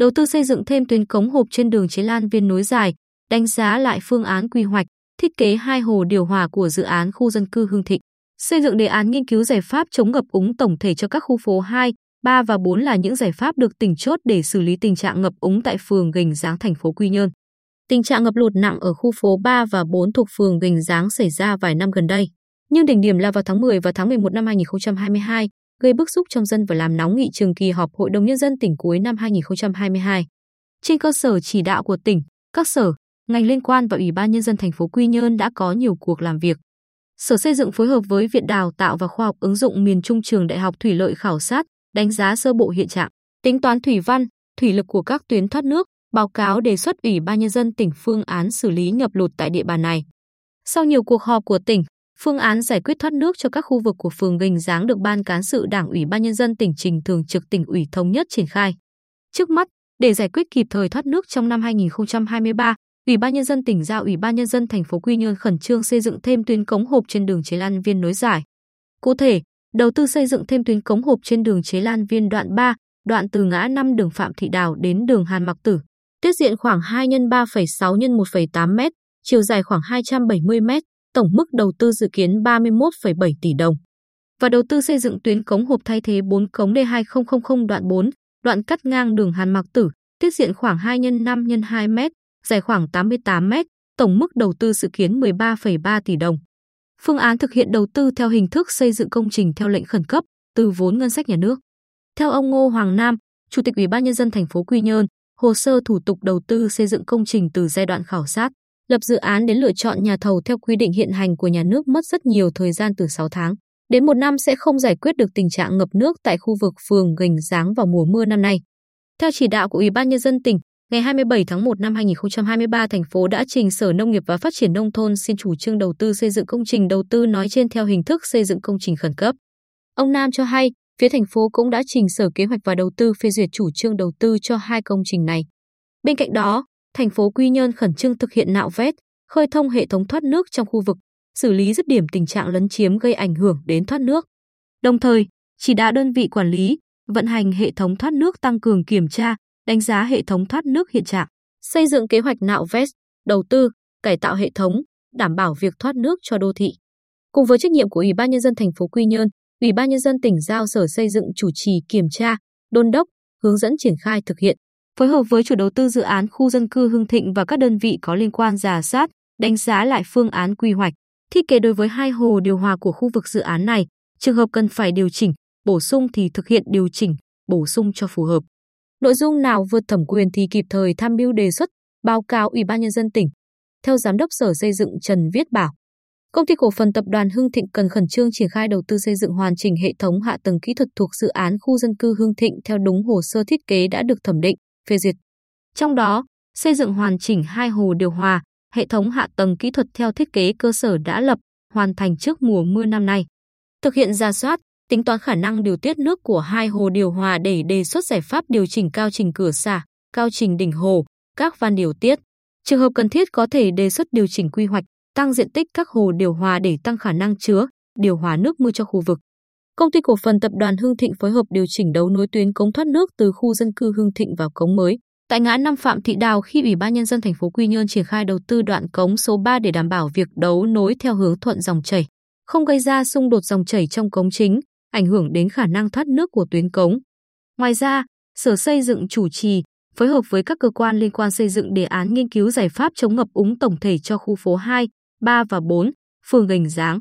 đầu tư xây dựng thêm tuyến cống hộp trên đường Chế Lan Viên nối dài, đánh giá lại phương án quy hoạch, thiết kế hai hồ điều hòa của dự án khu dân cư Hương Thịnh. Xây dựng đề án nghiên cứu giải pháp chống ngập úng tổng thể cho các khu phố 2, 3 và 4 là những giải pháp được tỉnh chốt để xử lý tình trạng ngập úng tại phường Gành Giáng thành phố Quy Nhơn. Tình trạng ngập lụt nặng ở khu phố 3 và 4 thuộc phường Gành Giáng xảy ra vài năm gần đây, nhưng đỉnh điểm là vào tháng 10 và tháng 11 năm 2022, gây bức xúc trong dân và làm nóng nghị trường kỳ họp Hội đồng Nhân dân tỉnh cuối năm 2022. Trên cơ sở chỉ đạo của tỉnh, các sở, ngành liên quan và Ủy ban Nhân dân thành phố Quy Nhơn đã có nhiều cuộc làm việc. Sở Xây dựng phối hợp với Viện Đào tạo và Khoa học ứng dụng miền Trung Trường Đại học Thủy lợi khảo sát, đánh giá sơ bộ hiện trạng, tính toán thủy văn, thủy lực của các tuyến thoát nước, báo cáo đề xuất Ủy ban Nhân dân tỉnh phương án xử lý ngập lụt tại địa bàn này. Sau nhiều cuộc họp của tỉnh, phương án giải quyết thoát nước cho các khu vực của phường Gành Giáng được Ban Cán sự Đảng Ủy ban Nhân dân tỉnh trình thường trực tỉnh ủy thống nhất triển khai. Trước mắt, để giải quyết kịp thời thoát nước trong năm 2023, Ủy ban Nhân dân tỉnh giao Ủy ban Nhân dân thành phố Quy Nhơn khẩn trương xây dựng thêm tuyến cống hộp trên đường Chế Lan Viên nối giải. Cụ thể, đầu tư xây dựng thêm tuyến cống hộp trên đường Chế Lan Viên đoạn 3, đoạn từ ngã 5 đường Phạm Thị Đào đến đường Hàn Mặc Tử. Tiết diện khoảng 2 x 3,6 x 1,8 m, chiều dài khoảng 270 m, tổng mức đầu tư dự kiến 31,7 tỷ đồng. Và đầu tư xây dựng tuyến cống hộp thay thế 4 cống D2000 đoạn 4, đoạn cắt ngang đường Hàn Mặc Tử, tiết diện khoảng 2 x 5 x 2 m, dài khoảng 88 m, tổng mức đầu tư dự kiến 13,3 tỷ đồng. Phương án thực hiện đầu tư theo hình thức xây dựng công trình theo lệnh khẩn cấp từ vốn ngân sách nhà nước. Theo ông Ngô Hoàng Nam, Chủ tịch Ủy ban nhân dân thành phố Quy Nhơn, hồ sơ thủ tục đầu tư xây dựng công trình từ giai đoạn khảo sát, lập dự án đến lựa chọn nhà thầu theo quy định hiện hành của nhà nước mất rất nhiều thời gian từ 6 tháng. Đến một năm sẽ không giải quyết được tình trạng ngập nước tại khu vực phường Gành Giáng vào mùa mưa năm nay. Theo chỉ đạo của Ủy ban nhân dân tỉnh, ngày 27 tháng 1 năm 2023, thành phố đã trình Sở Nông nghiệp và Phát triển nông thôn xin chủ trương đầu tư xây dựng công trình đầu tư nói trên theo hình thức xây dựng công trình khẩn cấp. Ông Nam cho hay, phía thành phố cũng đã trình Sở Kế hoạch và Đầu tư phê duyệt chủ trương đầu tư cho hai công trình này. Bên cạnh đó, thành phố Quy Nhơn khẩn trương thực hiện nạo vét, khơi thông hệ thống thoát nước trong khu vực, xử lý dứt điểm tình trạng lấn chiếm gây ảnh hưởng đến thoát nước. Đồng thời, chỉ đạo đơn vị quản lý, vận hành hệ thống thoát nước tăng cường kiểm tra, đánh giá hệ thống thoát nước hiện trạng, xây dựng kế hoạch nạo vét, đầu tư, cải tạo hệ thống, đảm bảo việc thoát nước cho đô thị. Cùng với trách nhiệm của Ủy ban nhân dân thành phố Quy Nhơn, Ủy ban nhân dân tỉnh giao Sở Xây dựng chủ trì kiểm tra, đôn đốc, hướng dẫn triển khai thực hiện, phối hợp với chủ đầu tư dự án khu dân cư Hưng Thịnh và các đơn vị có liên quan giả soát, đánh giá lại phương án quy hoạch, thiết kế đối với hai hồ điều hòa của khu vực dự án này, trường hợp cần phải điều chỉnh, bổ sung thì thực hiện điều chỉnh, bổ sung cho phù hợp. Nội dung nào vượt thẩm quyền thì kịp thời tham mưu đề xuất, báo cáo Ủy ban nhân dân tỉnh. Theo giám đốc Sở Xây dựng Trần Viết Bảo, Công ty cổ phần tập đoàn Hưng Thịnh cần khẩn trương triển khai đầu tư xây dựng hoàn chỉnh hệ thống hạ tầng kỹ thuật thuộc dự án khu dân cư Hưng Thịnh theo đúng hồ sơ thiết kế đã được thẩm định, phê duyệt. Trong đó, xây dựng hoàn chỉnh hai hồ điều hòa, hệ thống hạ tầng kỹ thuật theo thiết kế cơ sở đã lập, hoàn thành trước mùa mưa năm nay. Thực hiện ra soát, tính toán khả năng điều tiết nước của hai hồ điều hòa để đề xuất giải pháp điều chỉnh cao trình cửa xả, cao trình đỉnh hồ, các van điều tiết. Trường hợp cần thiết có thể đề xuất điều chỉnh quy hoạch, tăng diện tích các hồ điều hòa để tăng khả năng chứa, điều hòa nước mưa cho khu vực. Công ty cổ phần tập đoàn Hưng Thịnh phối hợp điều chỉnh đấu nối tuyến cống thoát nước từ khu dân cư Hưng Thịnh vào cống mới. Tại ngã năm Phạm Thị Đào khi Ủy ban nhân dân thành phố Quy Nhơn triển khai đầu tư đoạn cống số 3 để đảm bảo việc đấu nối theo hướng thuận dòng chảy, không gây ra xung đột dòng chảy trong cống chính, ảnh hưởng đến khả năng thoát nước của tuyến cống. Ngoài ra, Sở Xây dựng chủ trì phối hợp với các cơ quan liên quan xây dựng đề án nghiên cứu giải pháp chống ngập úng tổng thể cho khu phố 2, 3 và 4, phường Gành Giáng.